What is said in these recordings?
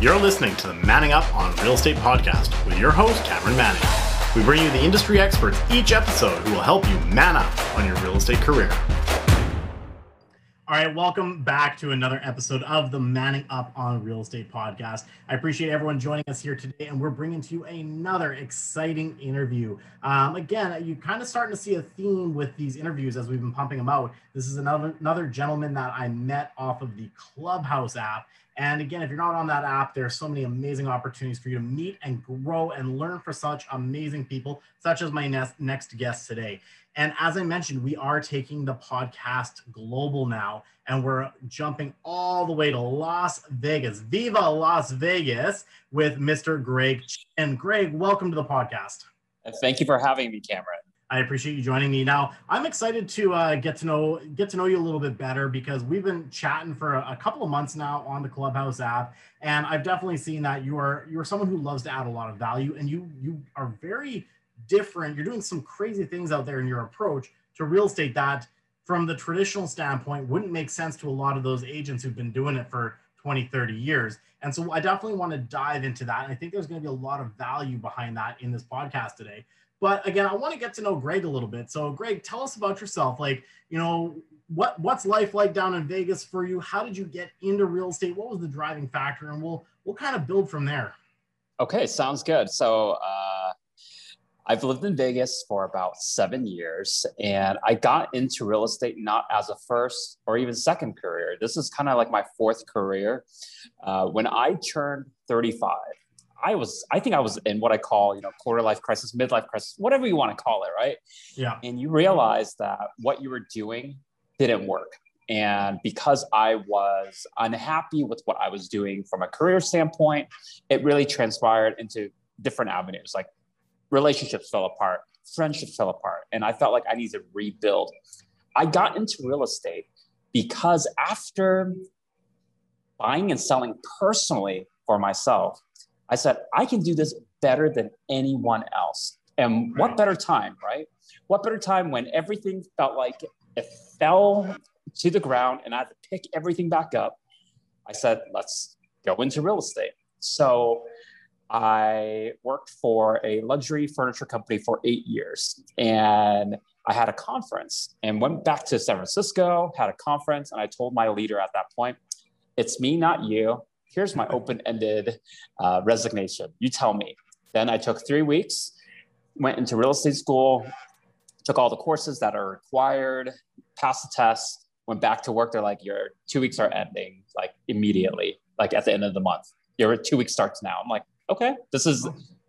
You're listening to the Manning Up on Real Estate podcast with your host, Cameron Manning. We bring you the industry experts each episode who will help you man up on your real estate career. All right, welcome back to another episode of the Manning Up on Real Estate podcast. I appreciate everyone joining us here today, and we're bringing to you another exciting interview. Um, again, you're kind of starting to see a theme with these interviews as we've been pumping them out. This is another another gentleman that I met off of the Clubhouse app. And again, if you're not on that app, there are so many amazing opportunities for you to meet and grow and learn for such amazing people, such as my next, next guest today. And as I mentioned, we are taking the podcast global now, and we're jumping all the way to Las Vegas. Viva Las Vegas with Mr. Greg. And Greg, welcome to the podcast. Thank you for having me, Cameron. I appreciate you joining me. Now, I'm excited to uh, get to know get to know you a little bit better because we've been chatting for a, a, couple of months now on the Clubhouse app, and I've definitely seen that you are you are someone who loves to add a lot of value, and you you are very different. You're doing some crazy things out there in your approach to real estate that, from the traditional standpoint, wouldn't make sense to a lot of those agents who've been doing it for 20, 30 years. And so I definitely want to dive into that. And I think there's going to be a lot of value behind that in this podcast today. But again, I want to get to know Greg a little bit. So, Greg, tell us about yourself. Like, you know, what what's life like down in Vegas for you? How did you get into real estate? What was the driving factor? And we'll we'll kind of build from there. Okay, sounds good. So, uh, I've lived in Vegas for about seven years, and I got into real estate not as a first or even second career. This is kind of like my fourth career. Uh, when I turned 35, I was, I think I was in what I call, you know, quarter life crisis, midlife crisis, whatever you want to call it, right? Yeah. And you realize that what you were doing didn't work. And because I was unhappy with what I was doing from a career standpoint, it really transpired into different avenues. Like relationships fell apart, friendships fell apart, and I felt like I needed to rebuild. I got into real estate because after buying and selling personally for myself, I said, I can do this better than anyone else. And what better time, right? What better time when everything felt like it fell to the ground and I had to pick everything back up? I said, let's go into real estate. So I worked for a luxury furniture company for eight years. And I had a conference and went back to San Francisco, had a conference, and I told my leader at that point, it's me, not you. Here's my open ended uh, resignation. You tell me. Then I took three weeks, went into real estate school, took all the courses that are required, passed the test, went back to work. They're like, your two weeks are ending like immediately, like at the end of the month. Your two weeks starts now. I'm like, okay, this is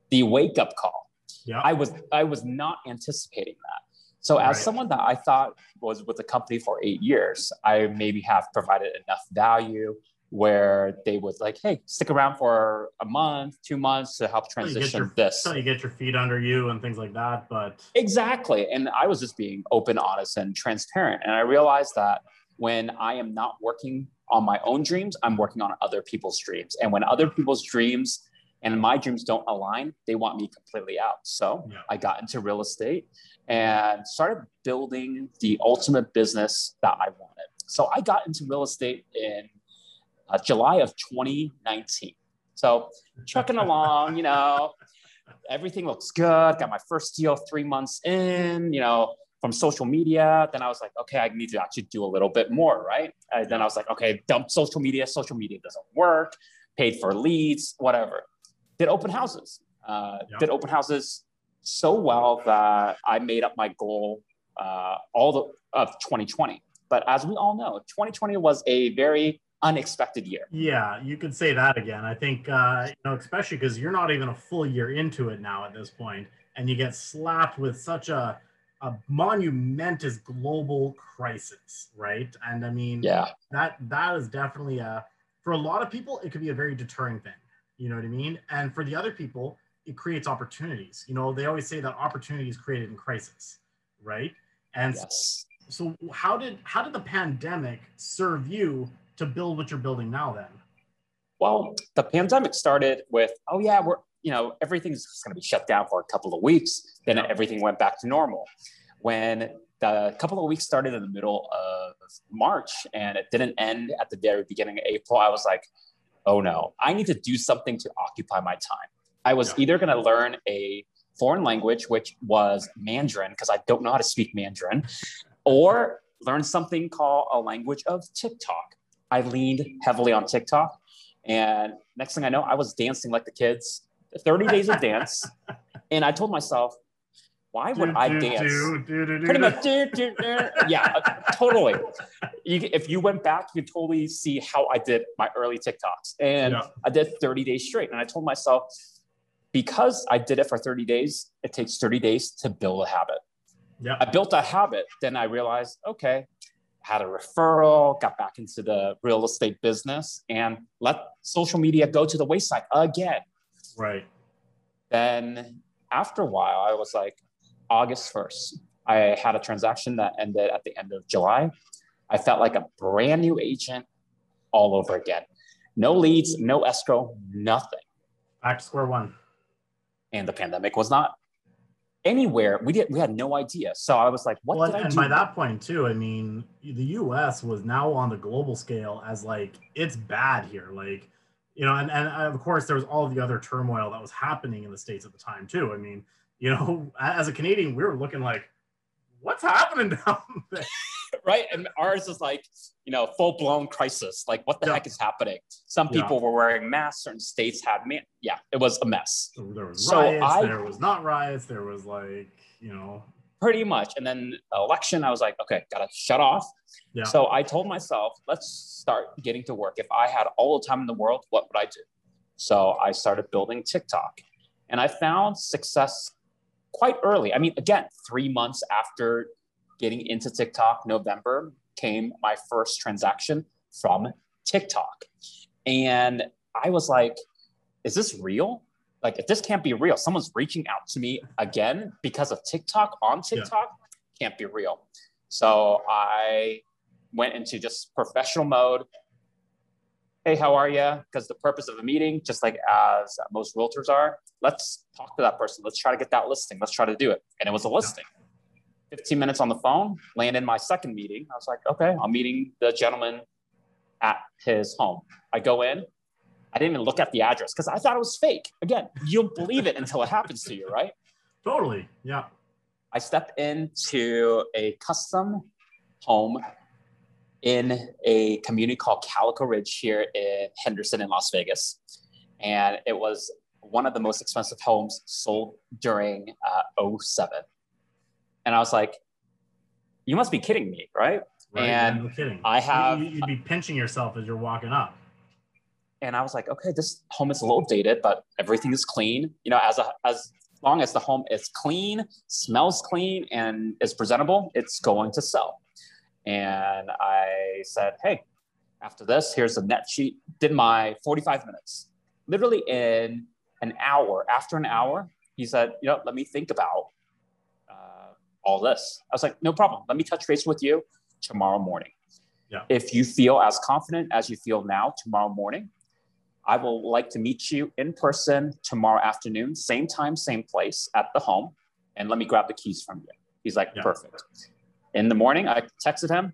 the wake up call. Yeah. I was I was not anticipating that. So as right. someone that I thought was with the company for eight years, I maybe have provided enough value where they would like, hey, stick around for a month, two months to help transition your, this. So you get your feet under you and things like that. But exactly. And I was just being open, honest, and transparent. And I realized that when I am not working on my own dreams, I'm working on other people's dreams. And when other people's dreams and my dreams don't align, they want me completely out. So yeah. I got into real estate and started building the ultimate business that I wanted. So I got into real estate in uh, July of 2019. So trucking along, you know, everything looks good. Got my first deal three months in, you know, from social media. Then I was like, okay, I need to actually do a little bit more, right? And then I was like, okay, dump social media. Social media doesn't work. Paid for leads, whatever did open houses. Uh, yep. Did open houses so well that I made up my goal uh, all the of 2020. But as we all know, 2020 was a very unexpected year. Yeah, you could say that again. I think uh, you know, especially because you're not even a full year into it now at this point, and you get slapped with such a a monumentous global crisis, right? And I mean, yeah, that that is definitely a for a lot of people, it could be a very deterring thing. You know what I mean? And for the other people, it creates opportunities. You know, they always say that opportunity is created in crisis, right? And yes. so, so how did how did the pandemic serve you to build what you're building now then? Well, the pandemic started with, oh yeah, we're you know everything's just going to be shut down for a couple of weeks. Then yeah. everything went back to normal. When the couple of weeks started in the middle of March and it didn't end at the very beginning of April, I was like, oh no, I need to do something to occupy my time. I was yeah. either going to learn a foreign language, which was Mandarin, because I don't know how to speak Mandarin, or learn something called a language of TikTok. I leaned heavily on TikTok. And next thing I know, I was dancing like the kids, 30 days of dance. And I told myself, why would do, I do, dance? Do, Pretty much, yeah, uh, totally. You, if you went back, you could totally see how I did my early TikToks. And yeah. I did 30 days straight. And I told myself, because I did it for 30 days, it takes 30 days to build a habit. Yeah. I built a habit. Then I realized, okay, had a referral, got back into the real estate business, and let social media go to the wayside again. Right. Then after a while, I was like, August 1st, I had a transaction that ended at the end of July. I felt like a brand new agent all over again. No leads, no escrow, nothing. Back to square one. And the pandemic was not anywhere. We did we had no idea. So I was like, what well, did and I do? by that point too, I mean, the US was now on the global scale as like it's bad here. Like, you know, and, and of course there was all the other turmoil that was happening in the States at the time too. I mean, you know, as a Canadian, we were looking like, what's happening down there? right. And ours is like, you know, full blown crisis. Like, what the yeah. heck is happening? Some people yeah. were wearing masks. Certain states had, man, yeah, it was a mess. So there was so riots. I, there was not riots. There was like, you know, pretty much. And then election, I was like, okay, gotta shut off. Yeah. So I told myself, let's start getting to work. If I had all the time in the world, what would I do? So I started building TikTok, and I found success quite early. I mean, again, three months after getting into TikTok, November came my first transaction from TikTok. And I was like, is this real? Like, if this can't be real, someone's reaching out to me again because of TikTok on TikTok, yeah. can't be real. So I went into just professional mode. Hey, how are you? Because the purpose of a meeting, just like as most realtors are, let's talk to that person. Let's try to get that listing. Let's try to do it. And it was a listing. 15 minutes on the phone, land in my second meeting. I was like, okay, I'm meeting the gentleman at his home. I go in. I didn't even look at the address because I thought it was fake. Again, you don't believe it until it happens to you, right? Totally. Yeah. I step into a custom home in a community called Calico Ridge here in Henderson in Las Vegas. And it was one of the most expensive homes sold during uh, 07. And I was like, you must be kidding me, right? right and no kidding. I have. You'd be pinching yourself as you're walking up. And I was like, okay, this home is a little dated, but everything is clean. You know, as a, as long as the home is clean, smells clean, and is presentable, it's going to sell. And I said, hey, after this, here's the net sheet. Did my 45 minutes. Literally in an hour, after an hour, he said, you know, let me think about uh, all this. I was like, no problem. Let me touch base with you tomorrow morning. Yeah. If you feel as confident as you feel now tomorrow morning, I will like to meet you in person tomorrow afternoon, same time, same place at the home, and let me grab the keys from you. He's like, yeah. perfect. In the morning, I texted him,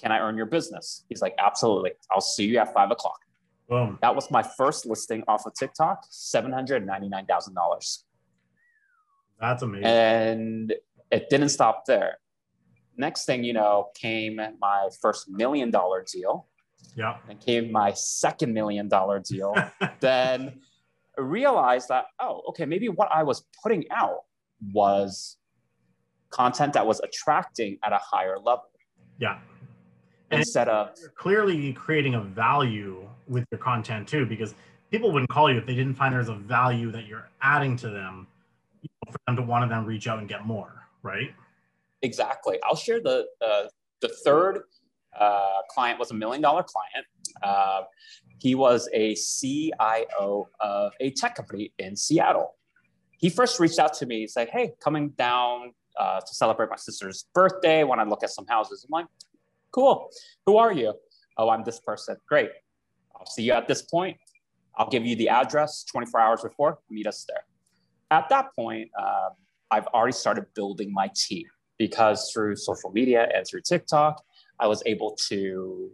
can I earn your business? He's like, absolutely. I'll see you at five o'clock. Boom. That was my first listing off of TikTok, $799,000. That's amazing. And it didn't stop there. Next thing you know, came my first million dollar deal. Yeah. Then came my second million dollar deal. then realized that, oh, okay, maybe what I was putting out was content that was attracting at a higher level. Yeah. And instead of clearly creating a value with your content too, because people wouldn't call you if they didn't find there's a value that you're adding to them you know, for them to want to then reach out and get more, right? Exactly. I'll share the uh, the third uh, client was a million dollar client. Uh, he was a CIO of a tech company in Seattle. He first reached out to me, said, "Hey, coming down uh, to celebrate my sister's birthday. Want to look at some houses?" I'm like, "Cool. Who are you?" "Oh, I'm this person." "Great. I'll see you at this point. I'll give you the address 24 hours before. Meet us there. At that point, um, I've already started building my team because through social media and through TikTok, I was able to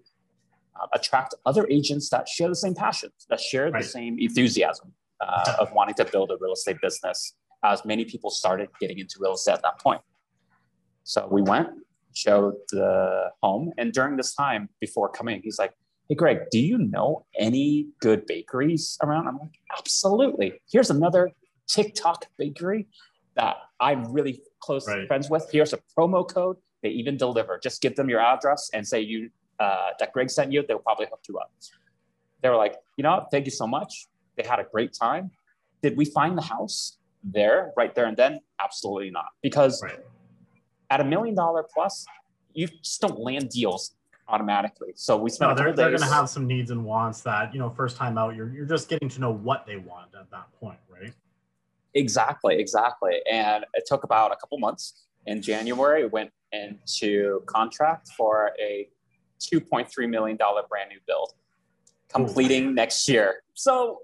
uh, attract other agents that share the same passion, that share right. the same enthusiasm uh, of wanting to build a real estate business, as many people started getting into real estate at that point. So we went, showed the home, and during this time before coming, he's like, "Hey, Greg, do you know any good bakeries around?" I'm like, "Absolutely. Here's another TikTok bakery that I'm really close right. friends with. Here's a promo code. They even deliver. Just give them your address and say you uh, that Greg sent you. They'll probably hook you up. They were like, you know, thank you so much. They had a great time. Did we find the house there, right there and then? Absolutely not. Because right. at a million dollar plus, you just don't land deals automatically. So we spent. No, they're, they're going to have some needs and wants that you know first time out. You're you're just getting to know what they want at that point, right? Exactly, exactly. And it took about a couple months. In January, went into contract for a $2.3 million brand new build, completing Ooh. next year. So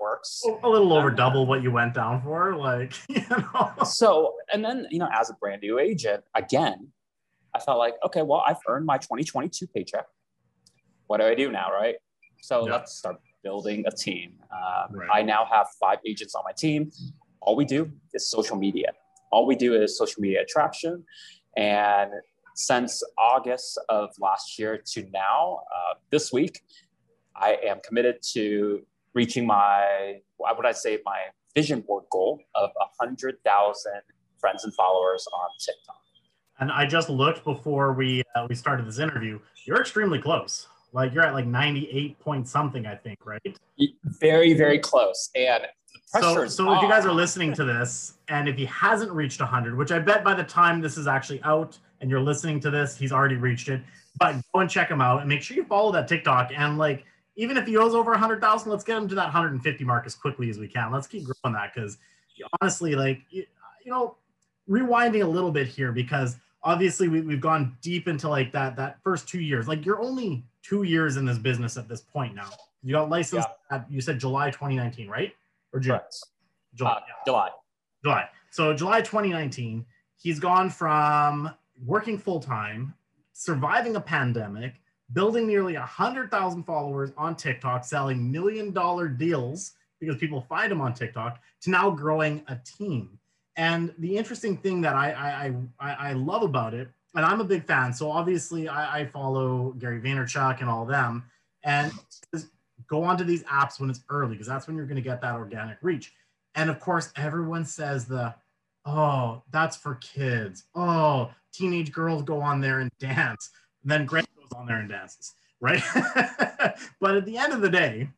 works. A little over double what you went down for, like you know. So, and then you know, as a brand new agent, again, I felt like, okay, well, I've earned my 2022 paycheck. What do I do now, right? So yeah. let's start building a team. Um, right. I now have five agents on my team. All we do is social media. All we do is social media attraction. And since August of last year to now, uh, this week, I am committed to reaching my, what would I say, my vision board goal of 100,000 friends and followers on TikTok. And I just looked before we uh, we started this interview. You're extremely close. Like you're at like 98 point something, I think, right? Very, very close. And so, so if you guys are listening to this, and if he hasn't reached 100, which I bet by the time this is actually out and you're listening to this, he's already reached it. But go and check him out and make sure you follow that TikTok. And like, even if he owes over 100,000, let's get him to that 150 mark as quickly as we can. Let's keep growing that because honestly, like, you, you know, rewinding a little bit here because obviously we, we've gone deep into like that that first two years. Like, you're only two years in this business at this point now. You got licensed yeah. at, you said July 2019, right? Or June? July. Uh, yeah. July. July. So July 2019, he's gone from working full time, surviving a pandemic, building nearly 100,000 followers on TikTok, selling million dollar deals because people find him on TikTok, to now growing a team. And the interesting thing that I, I, I, I love about it and I'm a big fan. So obviously, I, I follow Gary Vaynerchuk and all them, and go onto these apps when it's early because that's when you're going to get that organic reach. And of course, everyone says the, oh, that's for kids. Oh, teenage girls go on there and dance. And then Greg goes on there and dances, right? but at the end of the day,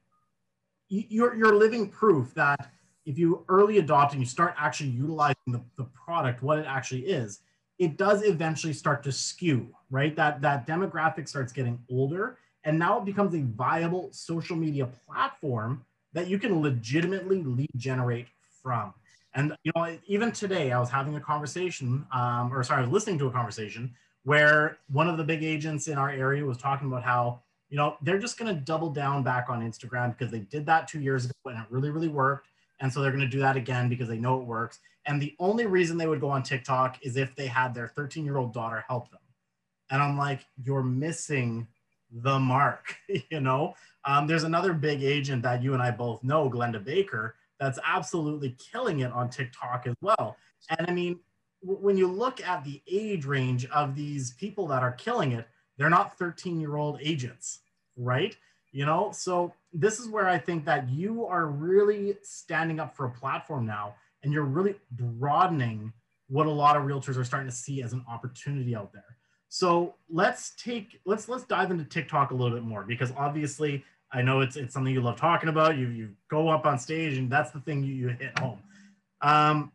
you're you're living proof that if you early adopt and you start actually utilizing the, the product, what it actually is, it does eventually start to skew, right? That that demographic starts getting older, and now it becomes a viable social media platform that you can legitimately lead generate from. And you know, even today, I was having a conversation, um, or sorry, I was listening to a conversation where one of the big agents in our area was talking about how you know they're just going to double down back on Instagram because they did that two years ago and it really, really worked. And so they're going to do that again because they know it works. And the only reason they would go on TikTok is if they had their 13 year old daughter help them. And I'm like, you're missing the mark, you know? Um, there's another big agent that you and I both know, Glennda Baker, that's absolutely killing it on TikTok as well. And I mean, when you look at the age range of these people that are killing it, they're not 13 year old agents, right? You know, so this is where I think that you are really standing up for a platform now and you're really broadening what a lot of realtors are starting to see as an opportunity out there. So let's take let's let's dive into TikTok a little bit more because obviously I know it's it's something you love talking about. You you go up on stage and that's the thing you, you hit home. Um,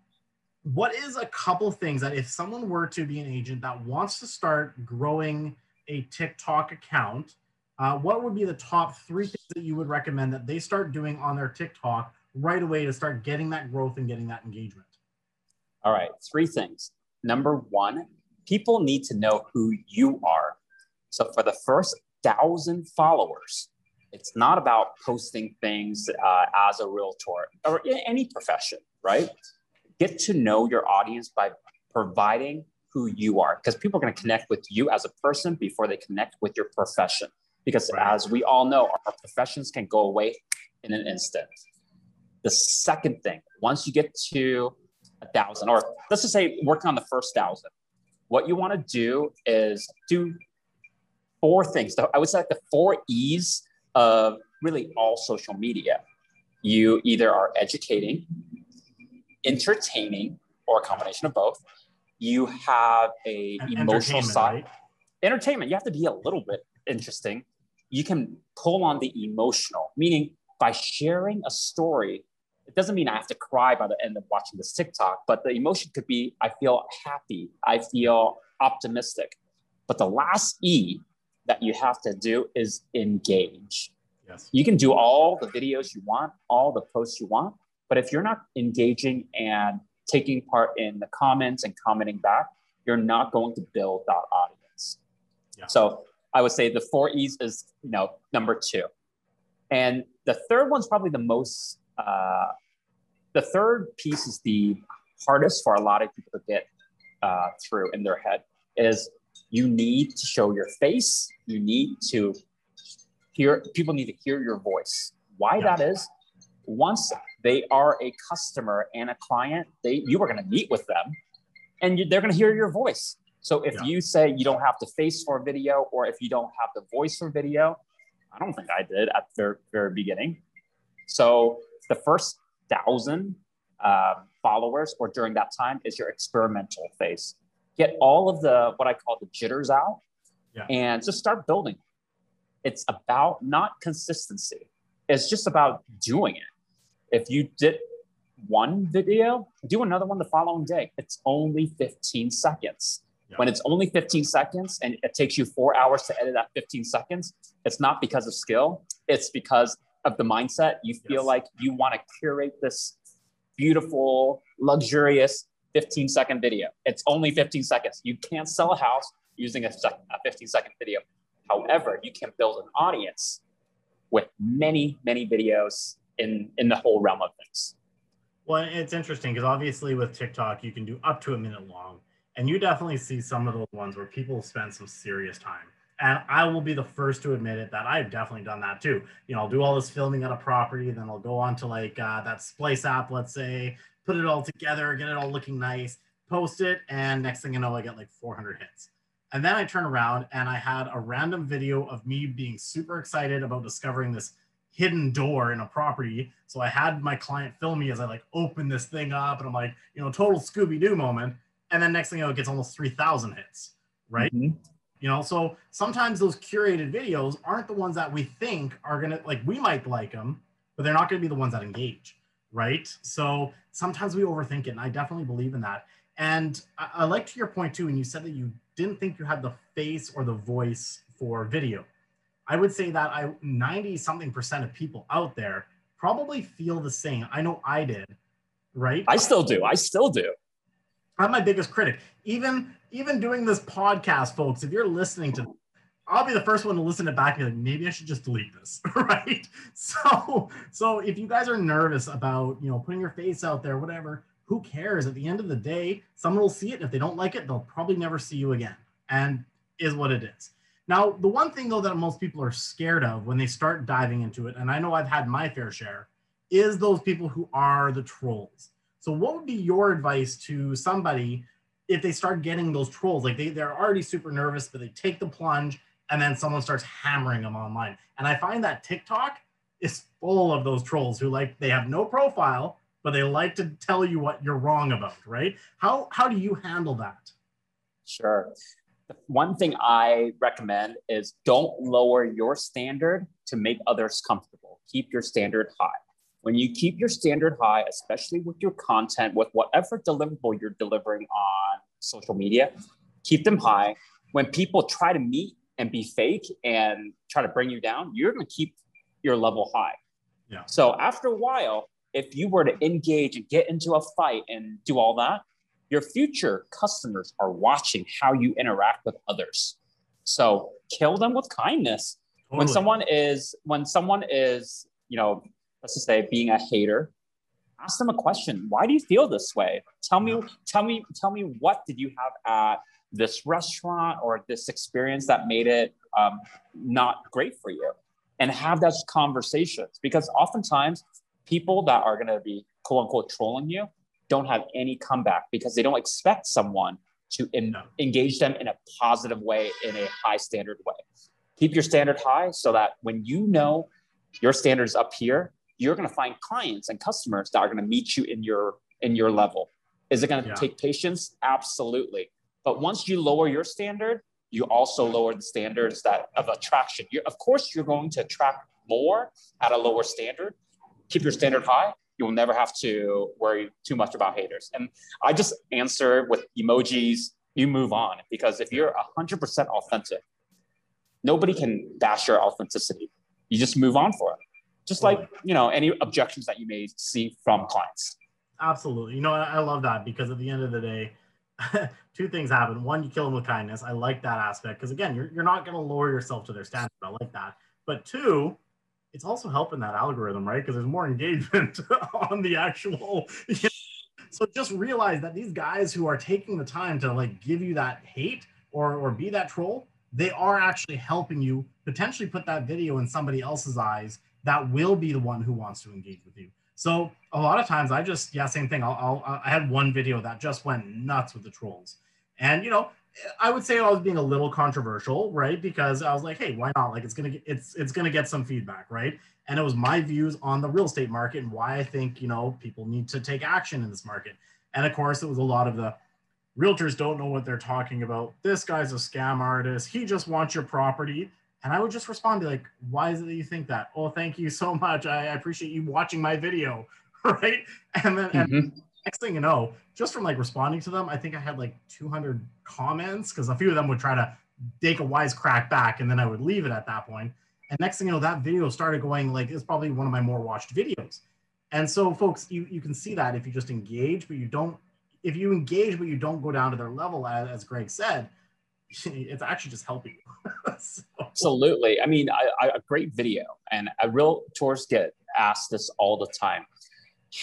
what is a couple things that if someone were to be an agent that wants to start growing a TikTok account uh, what would be the top three things that you would recommend that they start doing on their TikTok right away to start getting that growth and getting that engagement? All right, three things. Number one, people need to know who you are. So for the first thousand followers, it's not about posting things uh, as a realtor or in any profession, right? Get to know your audience by providing who you are because people are going to connect with you as a person before they connect with your profession. Because right. as we all know, our professions can go away in an instant. The second thing, once you get to a thousand, or let's just say working on the first thousand, what you want to do is do four things. I would say like the four E's of really all social media. You either are educating, entertaining, or a combination of both. You have a emotional side. Right? Entertainment. You have to be a little bit interesting. You can pull on the emotional, meaning by sharing a story, it doesn't mean I have to cry by the end of watching this TikTok, but the emotion could be I feel happy, I feel optimistic. But the last E that you have to do is engage. Yes. You can do all the videos you want, all the posts you want, but if you're not engaging and taking part in the comments and commenting back, you're not going to build that audience. Yeah. So I would say the four E's is you know number two, and the third one's probably the most. Uh, the third piece is the hardest for a lot of people to get uh, through in their head is you need to show your face. You need to hear. People need to hear your voice. Why yeah. that is? Once they are a customer and a client, they you are going to meet with them, and you, they're going to hear your voice. So if yeah. you say you don't have the face for video, or if you don't have the voice for video, I don't think I did at the very, very beginning. So the first thousand uh, followers, or during that time, is your experimental phase. Get all of the what I call the jitters out, yeah. and just start building. It's about not consistency. It's just about doing it. If you did one video, do another one the following day. It's only 15 seconds. Yeah. When it's only 15 seconds and it takes you four hours to edit that 15 seconds, it's not because of skill. It's because of the mindset. You feel yes. like you want to curate this beautiful, luxurious 15 second video. It's only 15 seconds. You can't sell a house using a, sec- a 15 second video. However, you can build an audience with many, many videos in in the whole realm of things. Well, it's interesting because obviously with TikTok you can do up to a minute long, and you definitely see some of those ones where people spend some serious time. And I will be the first to admit it that I've definitely done that too. You know, I'll do all this filming at a property, then I'll go on to like uh, that Splice app, let's say, put it all together, get it all looking nice, post it, and next thing you know, I get like 400 hits. And then I turn around and I had a random video of me being super excited about discovering this hidden door in a property. So I had my client film me as I like open this thing up and I'm like, you know, total Scooby Doo moment. And then next thing you know, it gets almost 3,000 hits, right? Mm-hmm. You know, so sometimes those curated videos aren't the ones that we think are going to, like, we might like them, but they're not going to be the ones that engage, right? So sometimes we overthink it. And I definitely believe in that. And I, I like to your point too, and you said that you didn't think you had the face or the voice for video I would say that I 90 something percent of people out there probably feel the same. I know I did, right? I still do. I still do. I'm my biggest critic. Even even doing this podcast, folks, if you're listening to I'll be the first one to listen to back and be like, maybe I should just delete this, right? So, so if you guys are nervous about, you know, putting your face out there, whatever, who cares? At the end of the day, someone will see it. If they don't like it, they'll probably never see you again. And is what it is. Now, the one thing though that most people are scared of when they start diving into it, and I know I've had my fair share, is those people who are the trolls. So, what would be your advice to somebody if they start getting those trolls? Like they, they're already super nervous, but they take the plunge and then someone starts hammering them online. And I find that TikTok is full of those trolls who like they have no profile, but they like to tell you what you're wrong about, right? How how do you handle that? Sure one thing I recommend is don't lower your standard to make others comfortable. Keep your standard high. When you keep your standard high, especially with your content, with whatever deliverable you're delivering on social media, keep them high. When people try to meet and be fake and try to bring you down, you're going to keep your level high. Yeah. So after a while, if you were to engage and get into a fight and do all that, your future customers are watching how you interact with others. So kill them with kindness. Totally. When someone is when someone is, you know, let's just say being a hater, ask them a question. Why do you feel this way? Tell me, tell me, tell me what did you have at this restaurant or this experience that made it um, not great for you? And have those conversations because oftentimes people that are going to be quote unquote trolling you don't have any comeback because they don't expect someone to in, engage them in a positive way, in a high standard way. Keep your standard high so that when you know your standards up here, you're going to find clients and customers that are going to meet you in your in your level. Is it going to yeah. take patience? Absolutely. But once you lower your standard, you also lower the standards that of attraction. You're, of course, you're going to attract more at a lower standard. Keep your standard high. You will never have to worry too much about haters. And I just answer with emojis. You move on. Because if you're 100% authentic, nobody can bash your authenticity. You just move on for it. Just like you know any objections that you may see from clients. Absolutely. You know i love that because at the end of the day two things happen. One you kill them with kindness. I like that aspect. Because again you're, you're not going to lower yourself to their standard. I like that. But two it's also helping that algorithm right because there's more engagement on the actual you know? so just realize that these guys who are taking the time to like give you that hate or or be that troll they are actually helping you potentially put that video in somebody else's eyes that will be the one who wants to engage with you. So a lot of times I just, yeah, same thing. I'll, I'll, i had one video that just went nuts with the trolls. And, you know, I would say I was being a little controversial, right? Because I was like, hey, why not? Like it's to get, it's, it's to get some feedback, right? And it was my views on the real estate market and why I think, you know, people need to take action in this market. And of course, it was a lot of the realtors don't know what they're talking about. This guy's a scam artist. He just wants your property. And I would just respond, be like, why is it that you think that? Oh, thank you so much. I, appreciate you watching my video. Right. And then mm-hmm. and next thing you know, just from like responding to them, I think I had like 200 comments because a few of them would try to take a wise crack back and then I would leave it at that point. And next thing you know, that video started going like it's probably one of my more watched videos. And so folks, you, you can see that if you just engage, but you don't, if you engage, but you don't go down to their level, as, as Greg said, it's actually just helping you. so. Absolutely. I mean, I, I, a great video, and a real tours get asked this all the time.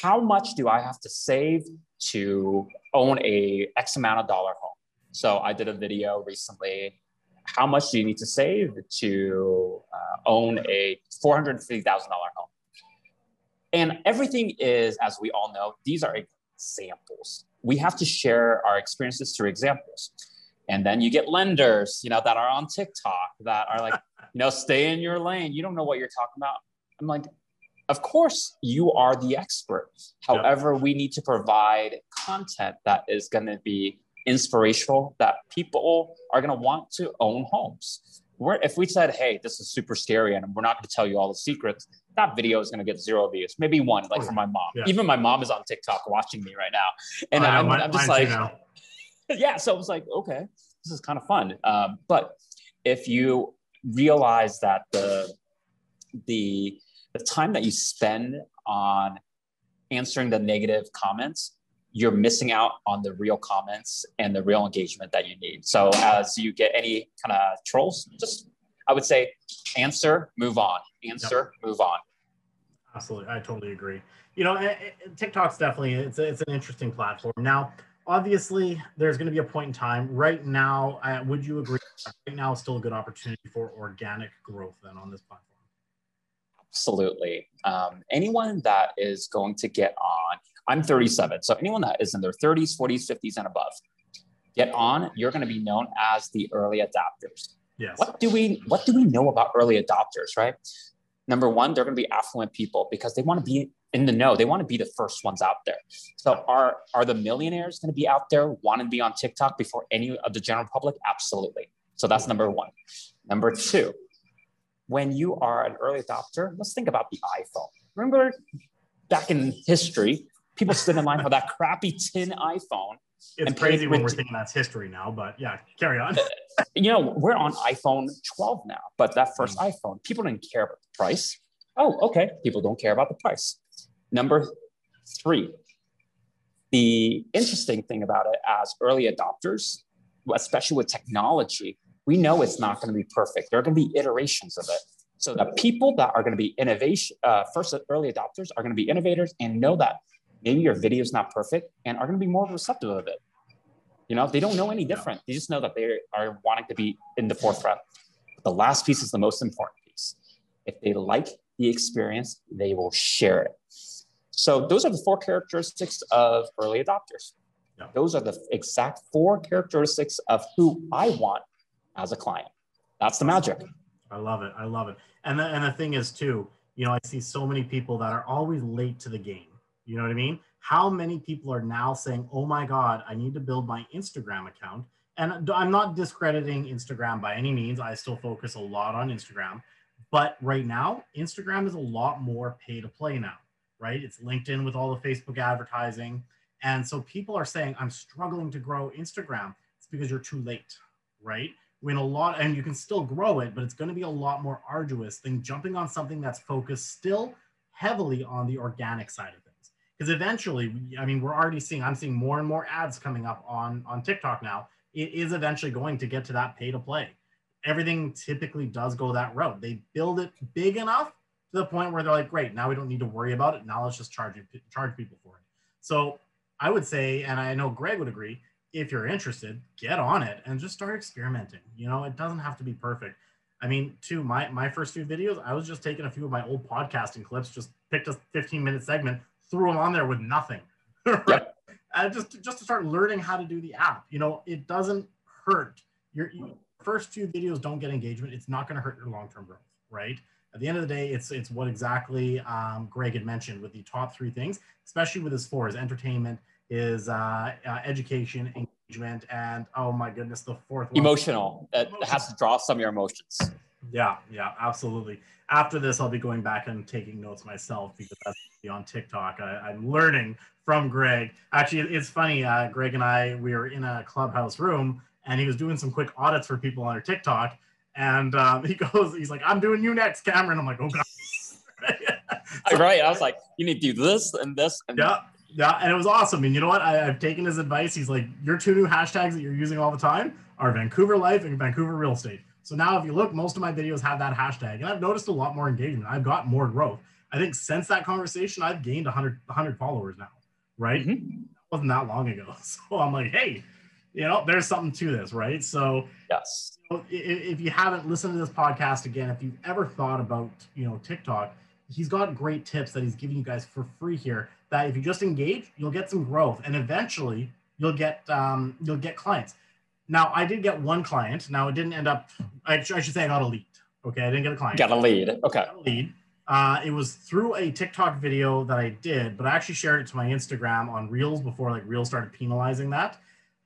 How much do I have to save to own a X amount of dollar home? So I did a video recently. How much do you need to save to uh, own a four hundred fifty thousand dollar home? And everything is, as we all know, these are examples. We have to share our experiences through examples. And then you get lenders, you know, that are on TikTok that are like, you know, stay in your lane. You don't know what you're talking about. I'm like, of course you are the expert. However, yep. we need to provide content that is going to be inspirational, that people are going to want to own homes. We're, if we said, hey, this is super scary and we're not going to tell you all the secrets, that video is going to get zero views, maybe one, like oh, from my mom. Yeah. Even my mom is on TikTok watching me right now. And I'm, I'm, just like, yeah, so I was like, okay, this is kind of fun. Um, but if you realize that the the the time that you spend on answering the negative comments, you're missing out on the real comments and the real engagement that you need. So as you get any kind of trolls, just I would say answer, move on, answer, yep. move on. Absolutely, I totally agree. You know, eh, eh, TikTok's definitely it's a, it's an interesting platform. Now, obviously there's going to be a point in time right now uh, would you agree right now is still a good opportunity for organic growth then on this platform absolutely um, anyone that is going to get on i'm 37 so anyone that is in their 30s 40s 50s and above get on you're going to be known as the early adopters yes what do we what do we know about early adopters right number one they're going to be affluent people because they want to be in the know. They want to be the first ones out there. So are are the millionaires going to be out there wanting to be on TikTok before any of the general public? Absolutely. So that's number one. Number two, when you are an early adopter, let's think about the iPhone. Remember back in history, people stood in line for that crappy tin iPhone. It's crazy when we're thinking that's history now, but yeah, carry on. you know, we're on iPhone 12 now, but that first mm. iPhone, people didn't care about the price. Oh, okay. People don't care about the price. Number three, the interesting thing about it as early adopters, especially with technology, we know it's not going to be perfect. There are going to be iterations of it. So the people that are going to be innovation, uh, first early adopters are going to be innovators and know that maybe your video is not perfect and are going to be more receptive of it. You know, they don't know any different. They just know that they are wanting to be in the forefront. The last piece is the most important piece. If they like the experience, they will share it. So those are the four characteristics of early adopters. Yeah. Those are the exact four characteristics of who I want as a client. That's the magic. I love it. I love it. And the, and the thing is too, you know, I see so many people that are always late to the game. You know what I mean? How many people are now saying, "Oh my God, I need to build my Instagram account." And I'm not discrediting Instagram by any means. I still focus a lot on Instagram, but right now, Instagram is a lot more pay to play now, right? It's LinkedIn with all the Facebook advertising. And so people are saying, I'm struggling to grow Instagram. It's because you're too late, right? When a lot, and you can still grow it, but it's going to be a lot more arduous than jumping on something that's focused still heavily on the organic side of things. Because eventually, I mean, we're already seeing, I'm seeing more and more ads coming up on, on TikTok now. It is eventually going to get to that pay to play. Everything typically does go that route. They build it big enough to the point where they're like, great, now we don't need to worry about it. Now let's just charge, charge people for it. So I would say, and I know Greg would agree, if you're interested, get on it and just start experimenting. You know, it doesn't have to be perfect. I mean, to my my first few videos, I was just taking a few of my old podcasting clips, just picked a 15 minute segment, threw them on there with nothing. right? Yep. Just just to start learning how to do the app. You know, it doesn't hurt. Your, your first few videos don't get engagement. It's not going to hurt your long term growth, right? At the end of the day, it's it's what exactly um, Greg had mentioned with the top three things, especially with his four: is entertainment, is uh, uh, education, engagement, and oh my goodness, the fourth one. Emotional. That has to draw some of your emotions. Yeah, yeah, absolutely. After this, I'll be going back and taking notes myself because that's on TikTok. I, am learning from Greg. Actually, it's funny. Uh, Greg and I, we were in a clubhouse room, and he was doing some quick audits for people on their TikTok. And um, he goes, he's like, "I'm doing you next, Cameron." I'm like, "Oh god." so, right. I was like, "You need to do this and this." And yeah, yeah, and it was awesome. And you know what? I, have taken his advice. He's like, your two new hashtags that you're using all the time are Vancouver life and Vancouver real estate. So now, if you look, most of my videos have that hashtag, and I've noticed a lot more engagement. I've got more growth. I think since that conversation, I've gained 100, 100 followers now. Right? Mm-hmm. wasn't that long ago. So I'm like, hey, you know, there's something to this, right? So yes, you know, if, if you haven't listened to this podcast again, if you've ever thought about, you know, TikTok, he's got great tips that he's giving you guys for free here that if you just engage, you'll get some growth, and eventually you'll get um, you'll get clients. Now, I did get one client. Now, it didn't end up. I, I should say I got a lead. Okay, I didn't get a client. Got a lead. Okay. A lead. Uh, it was through a TikTok video that I did, but I actually shared it to my Instagram on Reels before like Reels started penalizing that,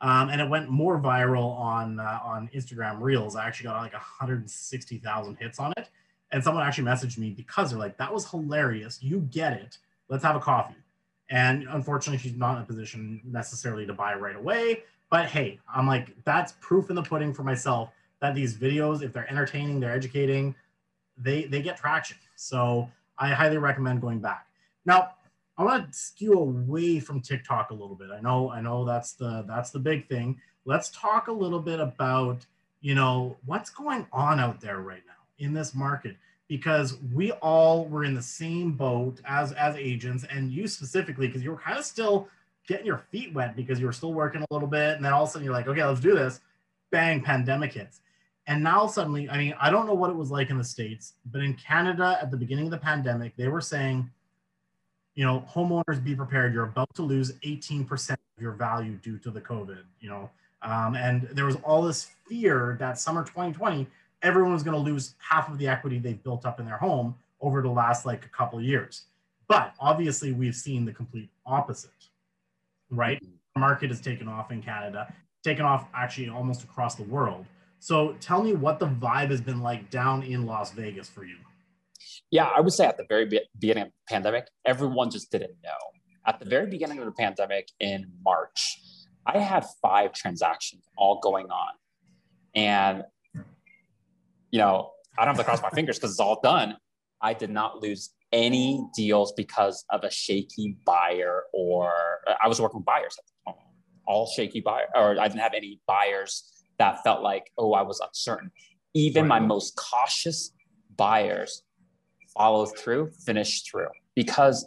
um, and it went more viral on uh, on Instagram Reels. I actually got like 160,000 hits on it, and someone actually messaged me because they're like, "That was hilarious. You get it. Let's have a coffee." And unfortunately, she's not in a position necessarily to buy right away. But hey, I'm like, that's proof in the pudding for myself that these videos, if they're entertaining, they're educating, they they get traction. So I highly recommend going back. Now, I want to skew away from TikTok a little bit. I know, I know that's the that's the big thing. Let's talk a little bit about, you know, what's going on out there right now in this market because we all were in the same boat as as agents and you specifically because you were kind of still getting your feet wet because you were still working a little bit and then all of a sudden you're like okay let's do this. Bang pandemic hits. And now suddenly i mean i don't know what it was like in the states but in canada at the beginning of the pandemic they were saying you know homeowners be prepared you're about to lose 18% of your value due to the covid you know? Um, and there was all this fear that summer 2020 everyone was going to lose half of the equity they've built up in their home over the last like a couple of years. But obviously, we've seen the complete opposite, right? The market has taken off in Canada, taken off actually almost across the world. So tell me what the vibe has been like down in Las Vegas for you. Yeah, I would say at the very beginning of the pandemic, everyone just didn't know. At the very beginning of the pandemic in March, I had five transactions all going on. And you know, I don't have to cross my fingers because it's all done. I did not lose any deals because of a shaky buyer or I was working with buyers at the time, all shaky buyer, or I didn't have any buyers that felt like, oh, I was uncertain. Even my most cautious buyers followed through, finished through because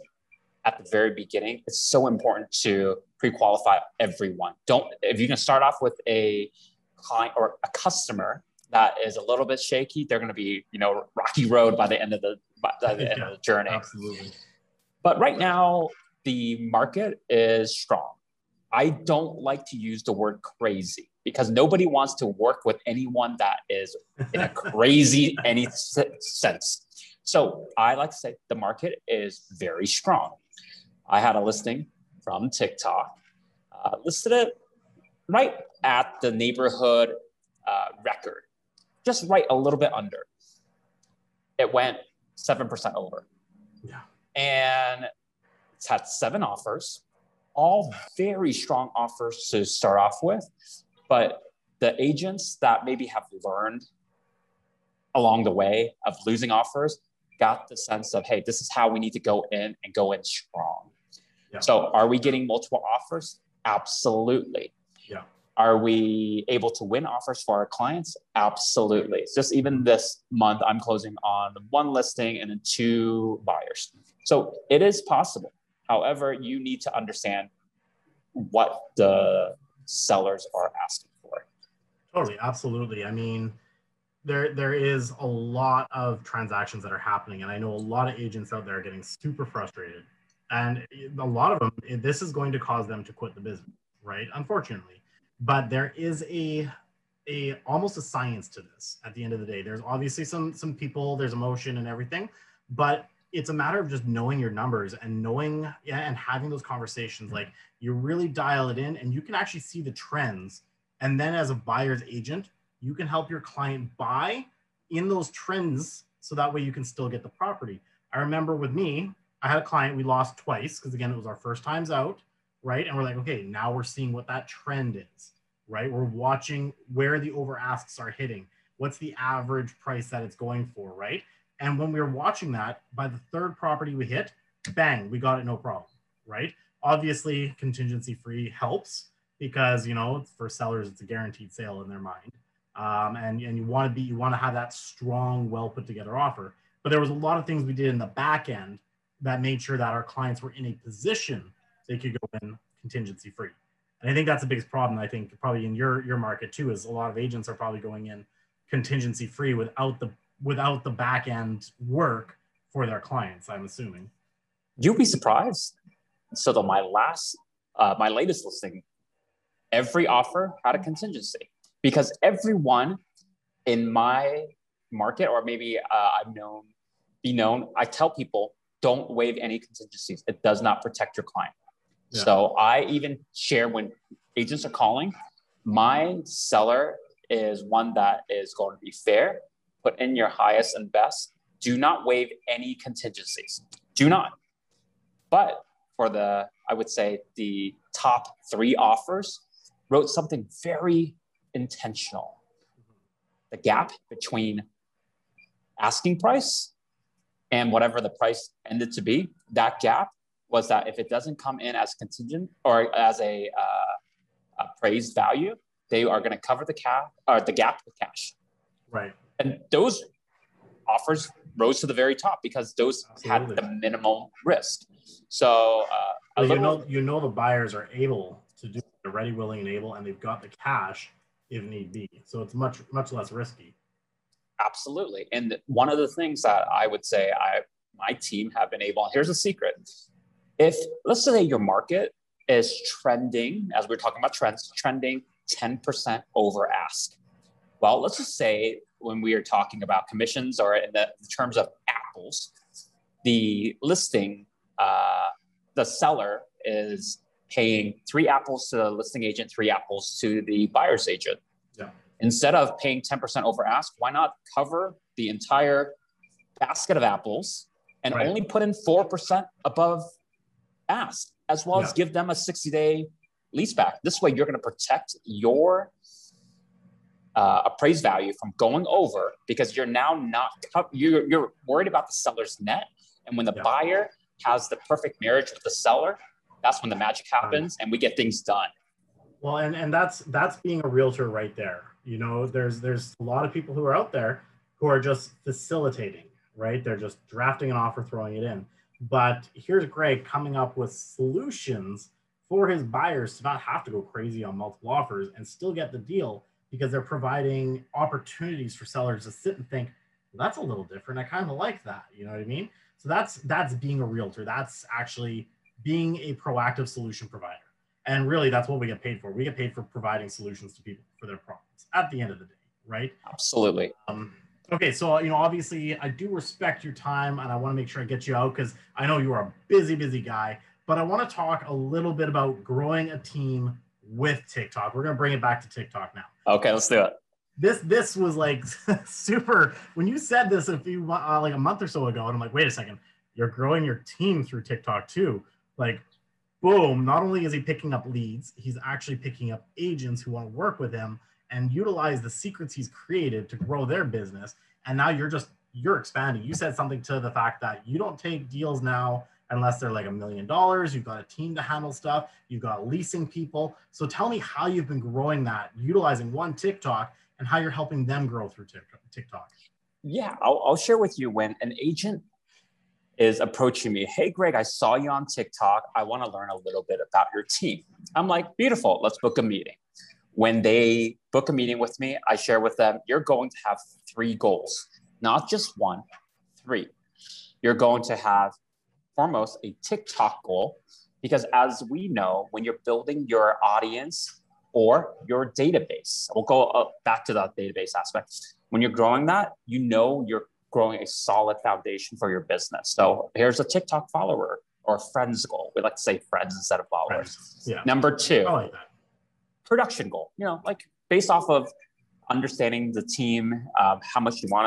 at the very beginning, it's so important to pre-qualify everyone. Don't if you can start off with a client or a customer that is a little bit shaky, they're going to be you know rocky road by the end of the by the yeah, end of the journey. Absolutely. But right now, the market is strong. I don't like to use the word crazy because nobody wants to work with anyone that is in a crazy any sense. So I like to say the market is very strong. I had a listing from TikTok, uh, listed it right at the neighborhood uh, record, just right a little bit under. It went 7% over. Yeah. And it's had seven offers, all very strong offers to start off with. But the agents that maybe have learned along the way of losing offers got the sense of, hey, this is how we need to go in and go in strong. Yeah. So are we getting multiple offers? Absolutely. Yeah. Are we able to win offers for our clients? Absolutely. Just even this month, I'm closing on one listing and then two buyers. So it is possible. However, you need to understand what the sellers are asking for. Totally, absolutely. I mean, there there is a lot of transactions that are happening, and I know a lot of agents out there are getting super frustrated, and a lot of them this is going to cause them to quit the business, right? Unfortunately, but there is a a almost a science to this at the end of the day. There's obviously some some people there's emotion and everything but it's a matter of just knowing your numbers and knowing yeah, and having those conversations. Like you really dial it in and you can actually see the trends. And then as a buyer's agent you can help your client buy in those trends so that way you can still get the property. I remember with me i had a client we lost twice because again it was our first times out right? And we're like okay now we're seeing what that trend is right? We're watching where the over asks are hitting. What's the average price that it's going for right? And when we were watching that, by the third property we hit, bang, we got it no problem, right? Obviously, contingency free helps because you know for sellers it's a guaranteed sale in their mind, um, and and you want to be you want to have that strong, well put together offer. But there was a lot of things we did in the back end that made sure that our clients were in a position they could go in contingency free. And I think that's the biggest problem. I think probably in your your market too is a lot of agents are probably going in contingency free without the without the back end work for their clients, I'm assuming. You'd be surprised. So the, my last, uh, my latest listing, every offer had a contingency because everyone in my market, or maybe uh, I've known, be known, I tell people don't waive any contingencies. It does not protect your client. So I even share when agents are calling, my seller is one that is going to be fair put in your highest and best. Do not waive any contingencies. Do not. But for the, I would say, the top three offers, wrote something very intentional. The gap between asking price and whatever the price ended to be, that gap was that if it doesn't come in as contingent or as a uh, appraised value, they are going to cover the cap or the gap with cash. Right and those offers rose to the very top because those Absolutely. had the minimal risk. So uh, you know, you know, the buyers are able to do. They're ready, willing, and able, and they've got the cash if need be. So it's much much less risky. Absolutely, and one of the things that I would say I my team have been able. Here's a secret: if let's say your market is trending, as we're talking about trends, trending 10% over ask. Well, let's just say when we are talking about commissions or in the in terms of apples, the listing, uh, the seller is paying three apples to the listing agent, three apples to the buyer's agent. Yeah. Instead of paying 10% over ask, why not cover the entire basket of apples and right. only put in 4% above ask, as well yeah. as give them a 60 day lease back? This way, you're going to protect your uh, appraised value from going over because you're now not you're, you're worried about the seller's net and when the yeah. buyer has the perfect marriage with the seller that's when the magic happens and we get things done well and and that's that's being a realtor right there you know there's there's a lot of people who are out there who are just facilitating right they're just drafting an offer throwing it in But here's Greg coming up with solutions for his buyers to not have to go crazy on multiple offers and still get the deal because they're providing opportunities for sellers to sit and think, well, that's a little different. I kind of like that. You know what I mean? So that's that's being a realtor. That's actually being a proactive solution provider. And really that's what we get paid for. We get paid for providing solutions to people for their problems at the end of the day, right? Absolutely. Um, okay, so you know, obviously I do respect your time and I want to make sure I get you out because I know you are a busy, busy guy. But I want to talk a little bit about growing a team with TikTok. We're gonna bring it back to TikTok now. Okay, let's do it. This this was like super. When you said this a few uh, like a month or so ago, and I'm like, wait a second, you're growing your team through TikTok too. Like, boom! Not only is he picking up leads, he's actually picking up agents who want to work with him and utilize the secrets he's created to grow their business. And now you're just you're expanding. You said something to the fact that you don't take deals now unless they're like a million dollars. You've got a team to handle stuff. You've got leasing people. So tell me how you've been growing that, utilizing one TikTok, and how you're helping them grow through TikTok. Yeah, I'll, I'll share with you when an agent is approaching me. Hey, Greg, I saw you on TikTok. I want to learn a little bit about your team. I'm like, beautiful. Let's book a meeting. When they book a meeting with me, I share with them, you're going to have three goals, not just one, three. You're going to have foremost a TikTok goal, because as we know, when you're building your audience or your database, we'll go back to that database aspect. When you're growing that, you know you're growing a solid foundation for your business. So here's a TikTok follower or friends goal. We like to say friends instead of followers. Yeah. Number two, like production goal. You know, like based off of understanding the team, um, how much you want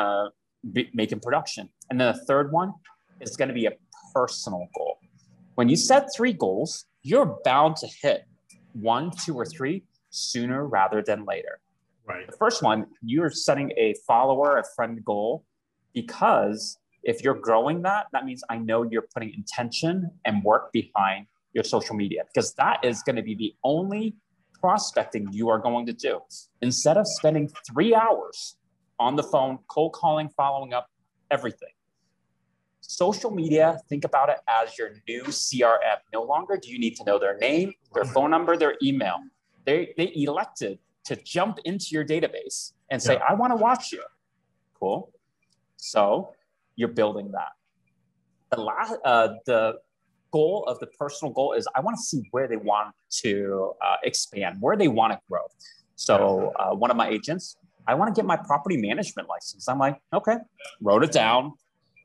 to make in production. And then the third one is going to be a personal goal. When you set three goals, you're bound to hit one, two, or three sooner rather than later. Right. The first one, you're setting a follower, a friend goal, because if you're growing that, that means I know you're putting intention and work behind your social media because that is going to be the only prospecting you are going to do. Instead of spending three hours on the phone, cold calling, following up, everything, Social media, think about it as your new CRM. No longer do you need to know their name, their phone number, their email. They, they elected to jump into your database and say, yeah. I want to watch you. Cool. So you're building that. The last, uh, the goal of the personal goal is I want to see where they want to uh, expand, where they want to grow. So uh, one of my agents, I want to get my property management license. I'm like, okay, wrote it down,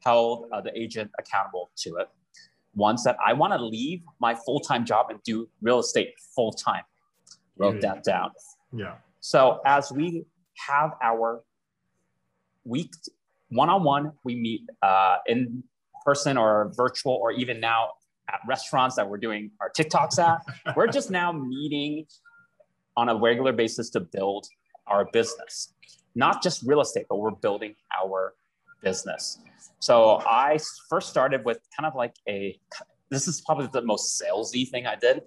held uh, the agent accountable to it. One said, I want to leave my full time job and do real estate full time, wrote mm-hmm. that down. Yeah. So as we have our week one on one, we meet uh, in person or virtual, or even now at restaurants that we're doing our TikToks at. we're just now meeting on a regular basis to build our business, not just real estate, but we're building our business. So I first started with kind of like a, this is probably the most salesy thing I did.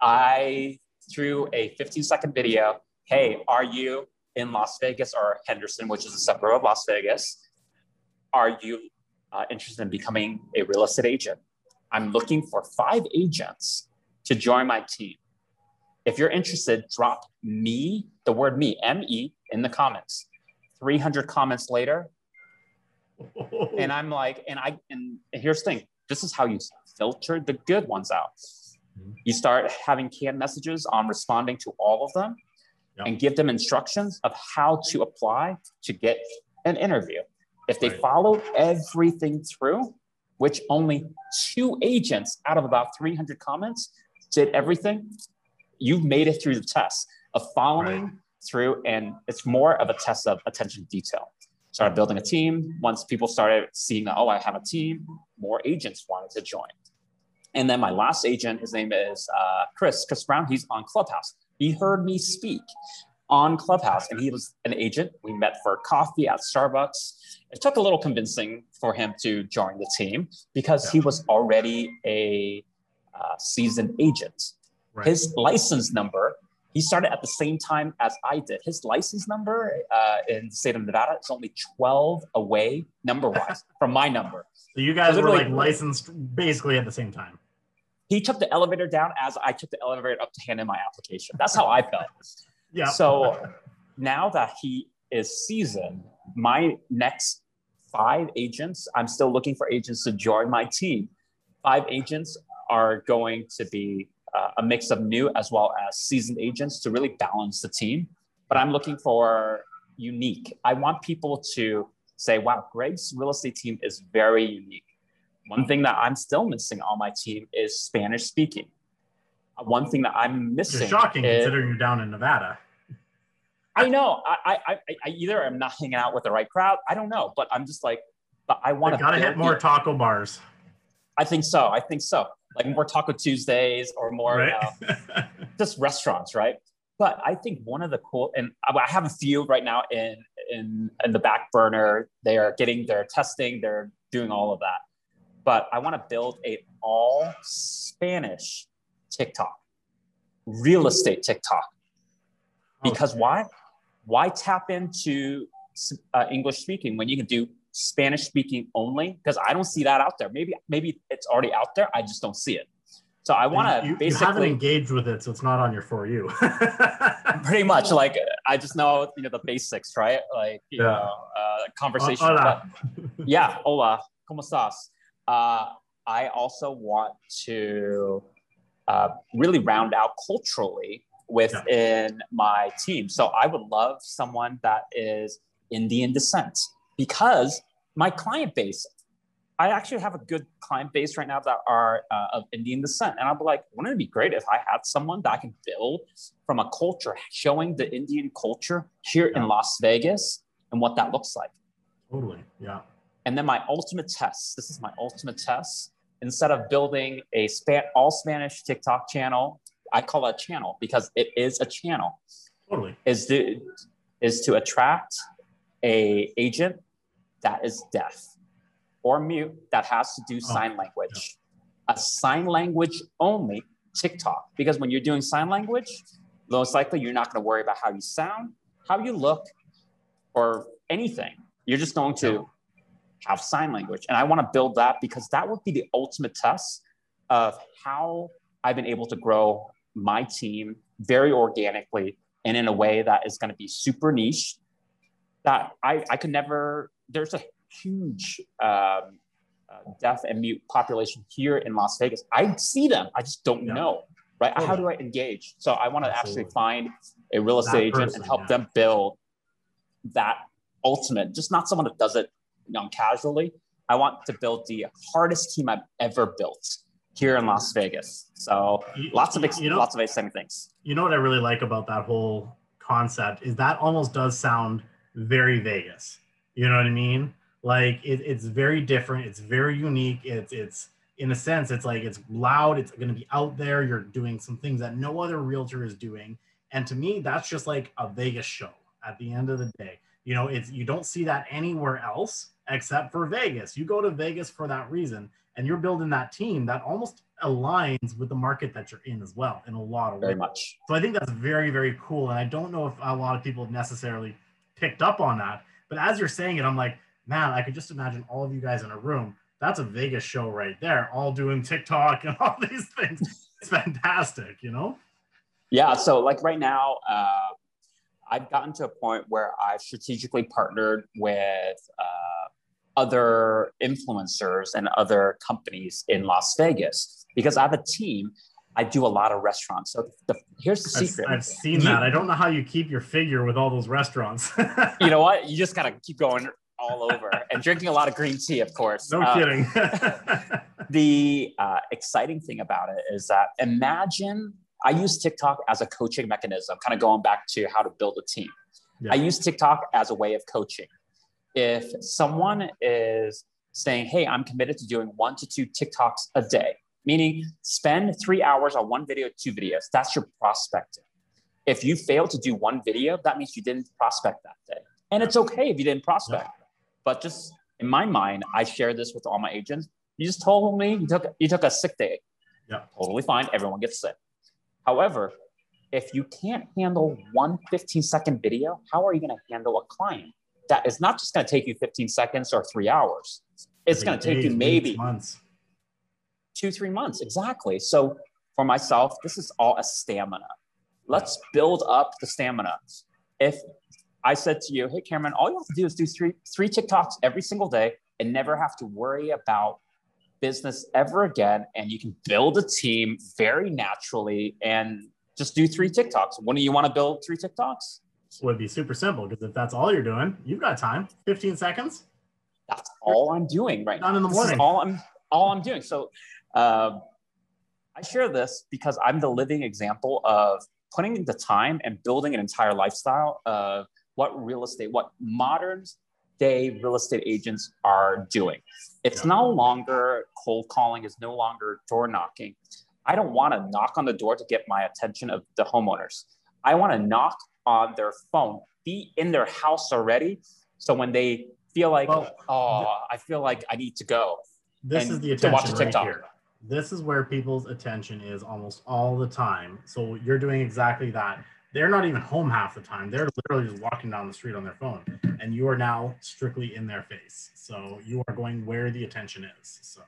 I threw a 15 second video. Hey, are you in Las Vegas or Henderson, which is a suburb of Las Vegas? Are you uh, interested in becoming a real estate agent? I'm looking for five agents to join my team. If you're interested, drop me, the word me, M E, in the comments. 300 comments later, and I'm like, and I, and here's the thing this is how you filter the good ones out. Mm-hmm. You start having canned messages on responding to all of them yep. and give them instructions of how to apply to get an interview. If they right. follow everything through, which only two agents out of about 300 comments did everything, you've made it through the test of following right. through. And it's more of a test of attention to detail started building a team. Once people started seeing that, oh, I have a team, more agents wanted to join. And then my last agent, his name is uh, Chris, Chris Brown. He's on Clubhouse. He heard me speak on Clubhouse, and he was an agent. We met for coffee at Starbucks. It took a little convincing for him to join the team because yeah. he was already a uh, seasoned agent. Right. His license number he started at the same time as I did. His license number uh, in the state of Nevada is only 12 away, number wise, from my number. So you guys were like licensed basically at the same time. He took the elevator down as I took the elevator up to hand in my application. That's how I felt. Yeah. So now that he is seasoned, my next five agents, I'm still looking for agents to join my team. Five agents are going to be uh, a mix of new as well as seasoned agents to really balance the team. But I'm looking for unique. I want people to say, wow, Greg's real estate team is very unique. One thing that I'm still missing on my team is Spanish speaking. One thing that I'm missing. It's shocking is, considering you're down in Nevada. I know. I, I, I either am not hanging out with the right crowd. I don't know, but I'm just like, but I want to. Gotta hit more taco bars. I think so. I think so. Like more Taco Tuesdays or more right? uh, just restaurants, right? But I think one of the cool, and I have a few right now in in in the back burner. They are getting their testing. They're doing all of that. But I want to build a all Spanish TikTok, real estate TikTok. Because okay. why? Why tap into uh, English speaking when you can do Spanish speaking only? Because I don't see that out there. Maybe maybe it's already out there. I just don't see it. So I want to basically you haven't engaged with it, so it's not on your for you. pretty much, like I just know you know the basics, right? Like you yeah. know, uh, conversation. Hola. yeah, hola, cómo estás? Uh, I also want to uh, really round out culturally within yeah. my team. So I would love someone that is Indian descent because my client base, I actually have a good client base right now that are uh, of Indian descent. And I'll be like, wouldn't it be great if I had someone that I can build from a culture, showing the Indian culture here yeah. in Las Vegas and what that looks like? Totally. Yeah. And then my ultimate test this is my ultimate test. Instead of building a span, all Spanish TikTok channel, I call it a channel because it is a channel. Totally. Is to, is to attract a agent that is deaf or mute that has to do oh, sign language. Yeah. A sign language only TikTok. Because when you're doing sign language, most likely you're not going to worry about how you sound, how you look, or anything. You're just going to have sign language. And I want to build that because that would be the ultimate test of how I've been able to grow my team very organically and in a way that is going to be super niche that I, I could never, there's a huge um, uh, deaf and mute population here in Las Vegas. I see them, I just don't yeah. know, right? Totally. How do I engage? So I want to actually find a real estate agent person, and help yeah. them build that ultimate, just not someone that does it young casually. I want to build the hardest team I've ever built here in Las Vegas. So lots of ex- you know, lots of exciting things. You know what I really like about that whole concept is that almost does sound very Vegas. You know what I mean? Like it, it's very different. It's very unique. It's it's in a sense, it's like it's loud. It's going to be out there. You're doing some things that no other realtor is doing. And to me, that's just like a Vegas show. At the end of the day, you know, it's you don't see that anywhere else except for Vegas. You go to Vegas for that reason, and you're building that team that almost aligns with the market that you're in as well in a lot of very ways. much. So I think that's very very cool, and I don't know if a lot of people necessarily picked up on that. But as you're saying it, I'm like, man, I could just imagine all of you guys in a room. That's a Vegas show right there, all doing TikTok and all these things. It's fantastic, you know? Yeah. So like right now, uh, I've gotten to a point where I've strategically partnered with uh, other influencers and other companies in Las Vegas because I have a team. I do a lot of restaurants. So the, here's the secret. I've, I've seen you, that. I don't know how you keep your figure with all those restaurants. you know what? You just gotta keep going all over and drinking a lot of green tea, of course. No uh, kidding. the uh, exciting thing about it is that imagine I use TikTok as a coaching mechanism, kind of going back to how to build a team. Yeah. I use TikTok as a way of coaching. If someone is saying, Hey, I'm committed to doing one to two TikToks a day, meaning spend three hours on one video, two videos, that's your prospecting. If you fail to do one video, that means you didn't prospect that day. And it's okay if you didn't prospect. Yeah. But just in my mind, I share this with all my agents. You just told me you took you took a sick day. Yeah. Totally fine. Everyone gets sick. However, if you can't handle one 15 second video, how are you going to handle a client that is not just going to take you 15 seconds or three hours? it's going to take you maybe months. two, three months. Exactly. So for myself, this is all a stamina. Let's build up the stamina. If I said to you, hey, Cameron, all you have to do is do three, three TikToks every single day and never have to worry about business ever again. And you can build a team very naturally and just do three TikToks. When do you want to build three TikToks? Would be super simple because if that's all you're doing, you've got time. 15 seconds. That's all I'm doing right Not now. in the morning. all I'm all I'm doing. So uh, I share this because I'm the living example of putting the time and building an entire lifestyle of what real estate, what modern day real estate agents are doing. It's no longer cold calling, it's no longer door knocking. I don't want to knock on the door to get my attention of the homeowners. I want to knock on their phone, be in their house already. So when they feel like, well, oh, I feel like I need to go. This is the attention to watch a TikTok. Right here. This is where people's attention is almost all the time. So you're doing exactly that. They're not even home half the time. They're literally just walking down the street on their phone, and you are now strictly in their face. So you are going where the attention is. So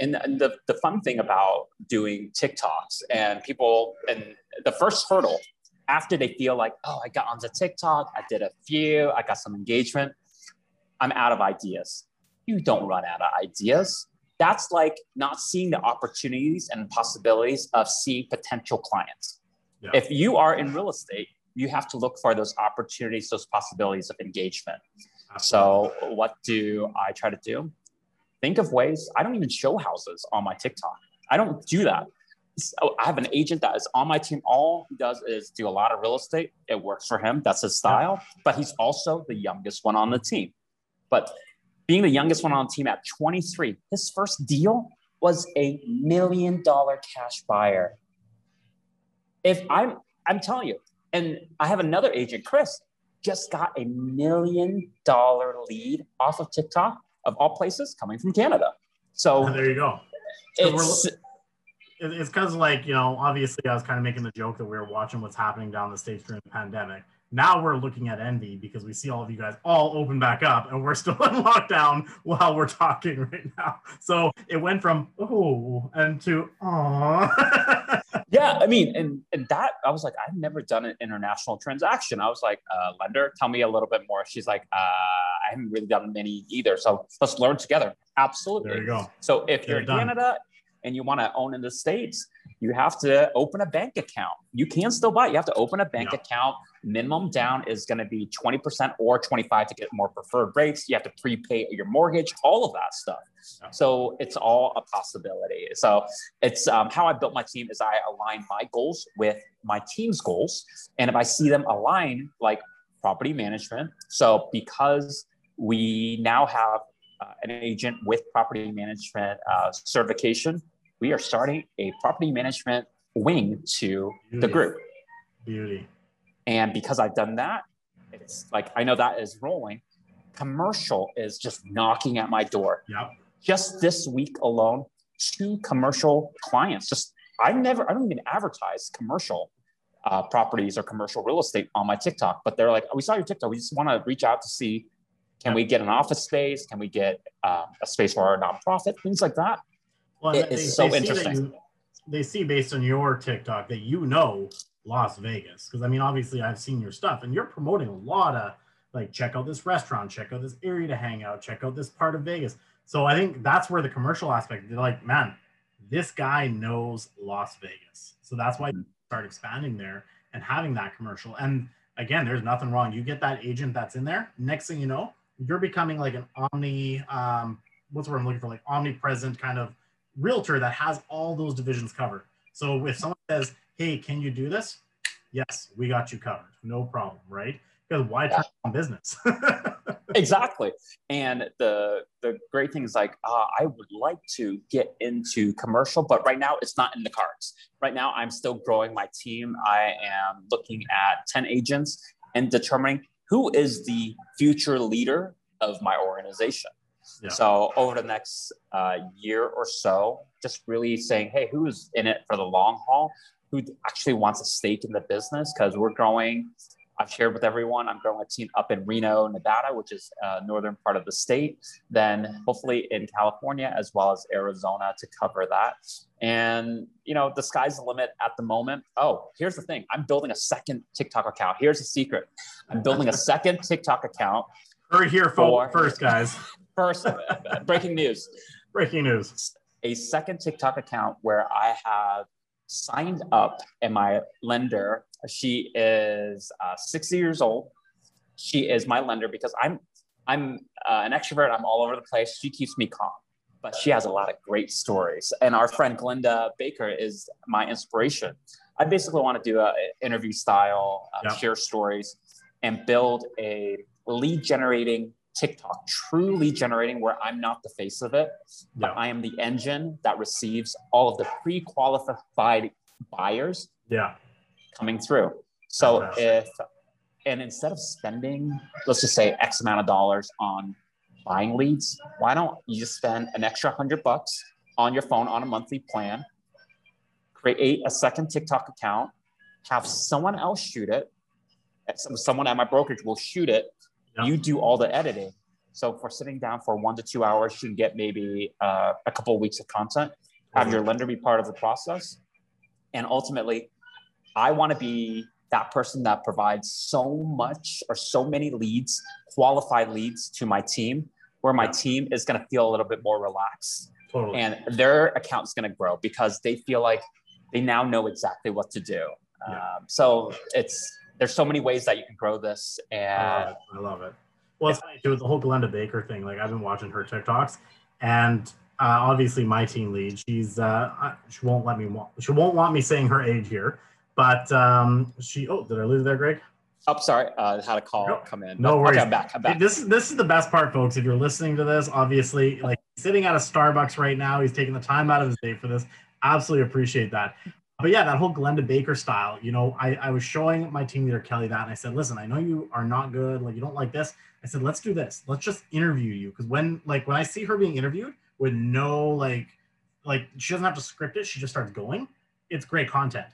and the, the fun thing about doing TikToks and people, and the first hurdle after they feel like, oh, I got onto TikTok, I did a few, I got some engagement, I'm out of ideas. You don't run out of ideas. That's like not seeing the opportunities and possibilities of seeing potential clients. Yeah. If you are in real estate, you have to look for those opportunities, those possibilities of engagement. Absolutely. So, what do I try to do? think of ways. I don't even show houses on my TikTok. I don't do that. I have an agent that is on my team. All he does is do a lot of real estate. It works for him. That's his style. But he's also the youngest one on the team. But being the youngest one on the team at 23, his first deal was a million dollar cash buyer. If I'm, I'm telling you, and I have another agent, Chris, just got a million dollar lead off of TikTok of all places, coming from Canada. So there you go. It's it's because like you know obviously I was kind of making the joke that we were watching what's happening down the states during the pandemic. Now we're looking at envy because we see all of you guys all open back up and we're still in lockdown while we're talking right now. So it went from oh and to oh. yeah, I mean, and, and that I was like, I've never done an international transaction. I was like, uh, lender, tell me a little bit more. She's like, uh, I haven't really done many either. So let's learn together. Absolutely. There you go. So if you're in done. Canada and you want to own in the States, you have to open a bank account. You can still buy. You have to open a bank yeah. account. Minimum down is going to be 20% or 25 to get more preferred rates. You have to prepay your mortgage, all of that stuff. Yeah. So it's all a possibility. So it's um, how I built my team is I align my goals with my team's goals. And if I see them align, like property management. So because we now have an agent with property management uh, certification, we are starting a property management wing to Beauty. the group. Beauty. And because I've done that, it's like I know that is rolling. Commercial is just knocking at my door. Yep. Just this week alone, two commercial clients. Just I never, I don't even advertise commercial uh, properties or commercial real estate on my TikTok, but they're like, oh, we saw your TikTok. We just want to reach out to see, can we get an office space? Can we get um, a space for our nonprofit? Things like that. Well, it they, is so interesting. You, they see based on your TikTok that you know Las Vegas, because I mean, obviously, I've seen your stuff, and you're promoting a lot of like, check out this restaurant, check out this area to hang out, check out this part of Vegas. So I think that's where the commercial aspect. They're like, man, this guy knows Las Vegas, so that's why you start expanding there and having that commercial. And again, there's nothing wrong. You get that agent that's in there. Next thing you know, you're becoming like an omni. Um, what's what I'm looking for? Like omnipresent kind of realtor that has all those divisions covered. So if someone says, "Hey, can you do this?" Yes, we got you covered. No problem, right? Because why turn on business? exactly. And the the great thing is like uh, I would like to get into commercial, but right now it's not in the cards. Right now I'm still growing my team. I am looking at ten agents and determining who is the future leader of my organization. Yeah. So over the next uh, year or so, just really saying, hey, who's in it for the long haul? Who actually wants a stake in the business? Because we're growing I've shared with everyone I'm growing a team up in Reno, Nevada, which is uh, northern part of the state. Then hopefully in California as well as Arizona to cover that. And you know the sky's the limit at the moment. Oh, here's the thing: I'm building a second TikTok account. Here's the secret: I'm building a second TikTok account. Hurry here, for, first, guys. First, breaking news. Breaking news. A second TikTok account where I have signed up and my lender. She is uh, 60 years old. She is my lender because i'm i'm uh, an extrovert. I'm all over the place. She keeps me calm but she has a lot of great stories. And our friend Glennda Baker is my inspiration. I basically want to do a interview style uh, share stories and build a lead generating TikTok, true lead generating, where I'm not the face of it, but I am the engine that receives all of the pre-qualified buyers. Yeah. Coming through. So if and instead of spending, let's just say X amount of dollars on buying leads, why don't you just spend an extra hundred bucks on your phone on a monthly plan, create a second TikTok account, have someone else shoot it, someone at my brokerage will shoot it, you do all the editing. So for sitting down for one to two hours, you can get maybe uh, a couple of weeks of content. Have your lender be part of the process, and ultimately, I want to be that person that provides so much or so many leads, qualified leads to my team, where my team is going to feel a little bit more relaxed. Totally. And their account is going to grow because they feel like they now know exactly what to do. Yeah. Um, so it's there's so many ways that you can grow this, and I love it. I love it. Well, it's funny too with the whole Glennda Baker thing. Like I've been watching her TikToks, and uh, obviously my team lead. She's uh, she won't let me want she won't want me saying her age here, but um, she. Oh, did I lose there, Greg? Oh, sorry. Uh, had a call no, come in. No worries. Okay, I'm back. I'm back. This is this is the best part, folks. If you're listening to this, obviously, like sitting at a Starbucks right now, he's taking the time out of his day for this. Absolutely appreciate that but yeah, that whole Glennda Baker style, you know, I, I was showing my team leader Kelly that, and I said, listen, I know you are not good, like you don't like this. I said, let's do this. Let's just interview you, because when like when I see her being interviewed with no like like she doesn't have to script it, she just starts going. It's great content.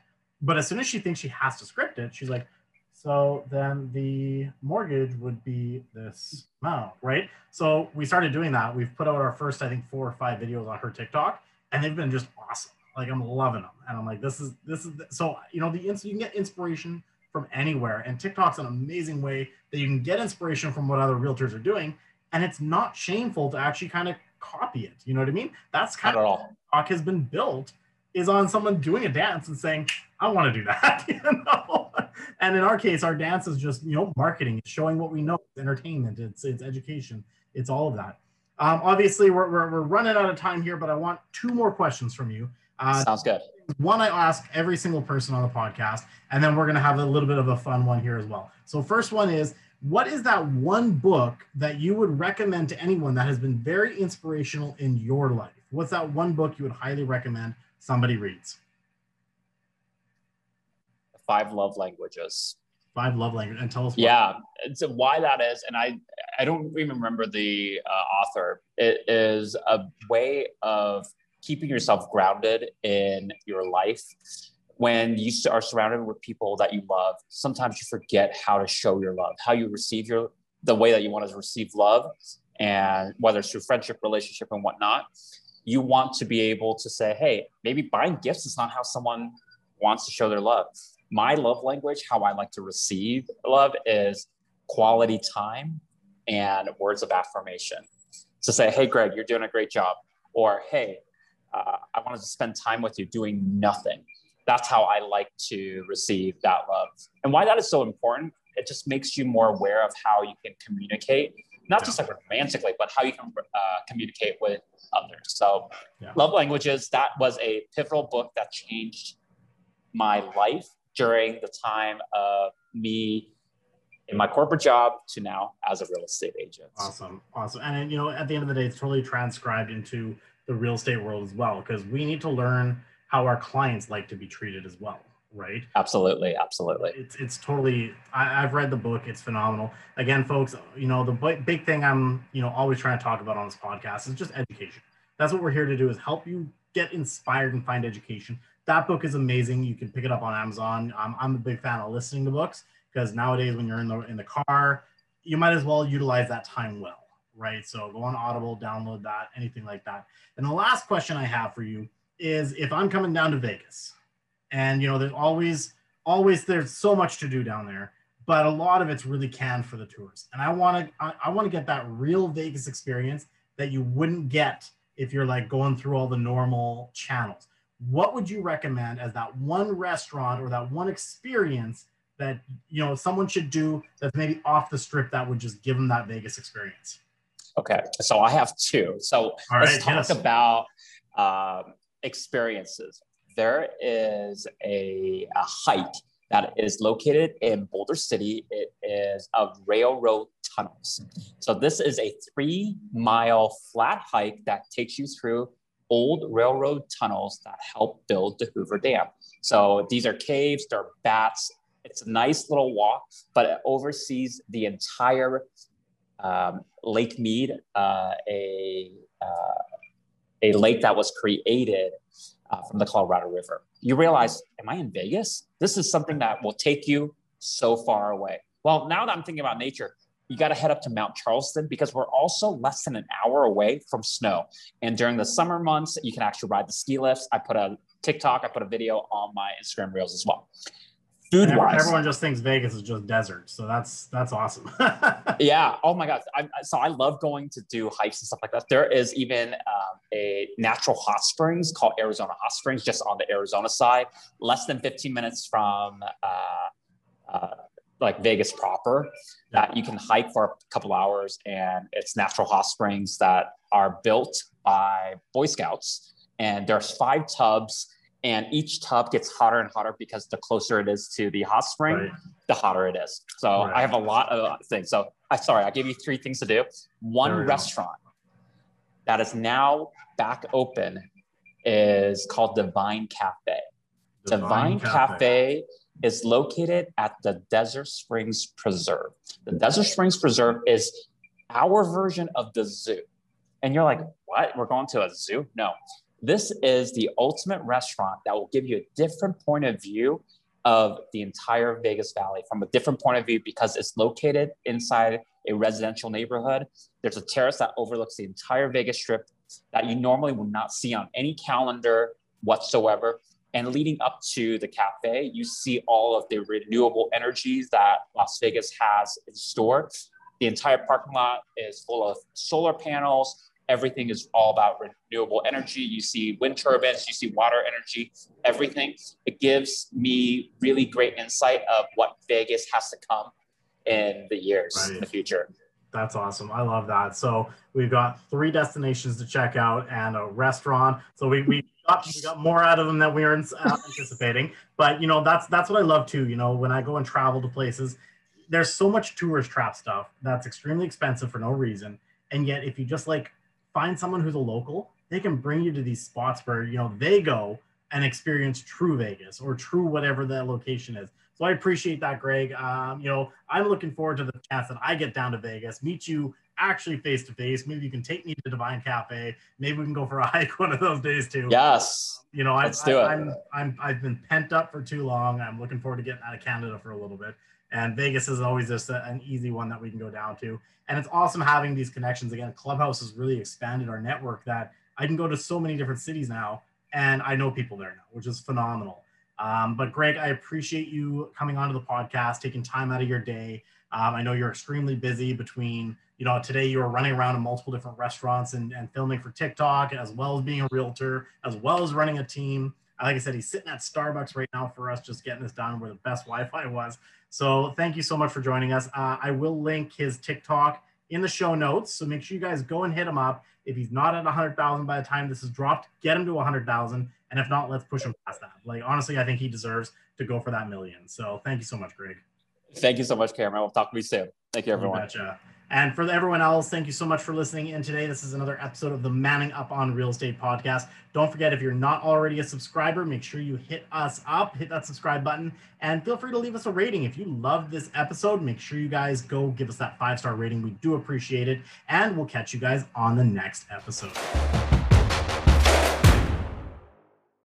But as soon as she thinks she has to script it, she's like, so then the mortgage would be this amount, right? So we started doing that. We've put out our first, I think, four or five videos on her TikTok, and they've been just awesome like I'm loving them, and I'm like, this is this is so you know the you can get inspiration from anywhere, and TikTok's an amazing way that you can get inspiration from what other realtors are doing, and it's not shameful to actually kind of copy it. You know what I mean? That's kind not of all. TikTok has been built is on someone doing a dance and saying, I want to do that. you know? And in our case, our dance is just, you know, marketing, it's showing what we know, it's entertainment, it's it's education, it's all of that. Um, obviously, we're, we're, we're running out of time here, but I want two more questions from you. Uh, Sounds good. One I ask every single person on the podcast, and then we're going to have a little bit of a fun one here as well. So, first one is what is that one book that you would recommend to anyone that has been very inspirational in your life? What's that one book you would highly recommend somebody reads? Five Love Languages. Five Love Languages, and tell us. Yeah, so why that is, and I I don't even remember the uh, author. It is a way of keeping yourself grounded in your life. When you are surrounded with people that you love sometimes you forget how to show your love how you receive your the way that you want to receive love and whether it's through friendship relationship and whatnot you want to be able to say hey maybe buying gifts is not how someone wants to show their love. My love language how i like to receive love is quality time and words of affirmation. To say hey greg you're doing a great job or hey uh, I wanted to spend time with you doing nothing. That's how I like to receive that love. And why that is so important, it just makes you more aware of how you can communicate, not just like romantically, but how you can uh, communicate with others. So, yeah. Love Languages, that was a pivotal book that changed my life during the time of me in my corporate job to now as a real estate agent. Awesome. Awesome. And, you know, at the end of the day, it's totally transcribed into the real estate world as well because we need to learn how our clients like to be treated as well right? Absolutely absolutely. It's it's totally I, have read the book it's phenomenal. Again folks you know the big thing i'm you know always trying to talk about on this podcast is just education. That's what we're here to do is help you get inspired and find education. That book is amazing. You can pick it up on amazon. I'm, I'm a big fan of listening to books because nowadays when you're in the in the car, you might as well utilize that time well, right? So go on Audible, download that, anything like that. And the last question I have for you is if I'm coming down to Vegas, and you know, there's always always there's so much to do down there, but a lot of it's really canned for the tours. And I want to I, I want to get that real Vegas experience that you wouldn't get if you're like going through all the normal channels. What would you recommend as that one restaurant or that one experience that you know someone should do that's maybe off the strip that would just give them that Vegas experience? Okay, so I have two. So let's talk yes. about um, experiences. There is a, a hike that is located in Boulder City. It is of railroad tunnels. So this is a three mile flat hike that takes you through old railroad tunnels that help build the Hoover Dam. So these are caves, they're bats. It's a nice little walk, but it oversees the entire um, Lake Mead, uh, a, uh, a lake that was created uh, from the Colorado River. You realize, am I in Vegas? This is something that will take you so far away. Well, now that I'm thinking about nature, you got to head up to Mount Charleston because we're also less than an hour away from snow. And during the summer months, you can actually ride the ski lifts. I put a TikTok, I put a video on my Instagram reels as well food wise. Everyone just thinks Vegas is just desert, so that's that's awesome. yeah. Oh my God. I, so I love going to do hikes and stuff like that. There is even um, a natural hot springs called Arizona Hot Springs, just on the Arizona side, less than 15 minutes from uh, uh, like Vegas proper. That you can hike for a couple hours, and it's natural hot springs that are built by Boy Scouts. And there's five tubs and each tub gets hotter and hotter because the closer it is to the hot spring, right. the hotter it is. So right. I have a lot of things. So I sorry, I gave you three things to do. One restaurant go. that is now back open is called Divine Cafe. Divine, Divine Cafe. Cafe is located at the Desert Springs Preserve. The Desert Springs Preserve is our version of the zoo. And you're like, what? We're going to a zoo? No, this is the ultimate restaurant that will give you a different point of view of the entire Vegas Valley from a different point of view because it's located inside a residential neighborhood. There's a terrace that overlooks the entire Vegas Strip that you normally would not see on any calendar whatsoever. And leading up to the cafe, you see all of the renewable energies that Las Vegas has in store. The entire parking lot is full of solar panels, everything is all about renewable energy. You see wind turbines, you see water energy, everything. It gives me really great insight of what Vegas has to come in the years right. in the future. That's awesome. I love that. So we've got three destinations to check out and a restaurant. So we, we got we got more out of them than we were uh, anticipating. But you know that's that's what I love too. You know when I go and travel to places, there's so much tourist trap stuff that's extremely expensive for no reason. And yet if you just like find someone who's a local, they can bring you to these spots where, you know, they go and experience true Vegas or true whatever that location is. So I appreciate that, Greg. Um, you know, I'm looking forward to the chance that I get down to Vegas, meet you actually face to face. Maybe you can take me to Divine Cafe. Maybe we can go for a hike one of those days too. Yes. You know, Let's I, do it. I'm, I'm, I've been pent up for too long. I'm looking forward to getting out of Canada for a little bit. And Vegas is always just a, an easy one that we can go down to. And it's awesome having these connections. Again, Clubhouse has really expanded our network that I can go to so many different cities now and I know people there now, which is phenomenal. Um, but Greg, I appreciate you coming onto the podcast, taking time out of your day. Um, I know you're extremely busy between, you know, today you were running around in multiple different restaurants and, and filming for TikTok, as well as being a realtor, as well as running a team. Like I said, he's sitting at Starbucks right now for us, just getting this done where the best Wi Fi was. So thank you so much for joining us. Uh, I will link his TikTok in the show notes. So make sure you guys go and hit him up. If he's not at 100,000 by the time this is dropped, get him to 100,000. And if not, let's push him past that. Like, honestly, I think he deserves to go for that million. So thank you so much, Greg. Thank you so much, Cameron. We'll talk to you soon. Thank you, everyone. Gotcha. And for everyone else, thank you so much for listening in today. This is another episode of the Manning Up on Real Estate podcast. Don't forget, if you're not already a subscriber, make sure you hit us up, hit that subscribe button, and feel free to leave us a rating. If you love this episode, make sure you guys go give us that five star rating. We do appreciate it. And we'll catch you guys on the next episode.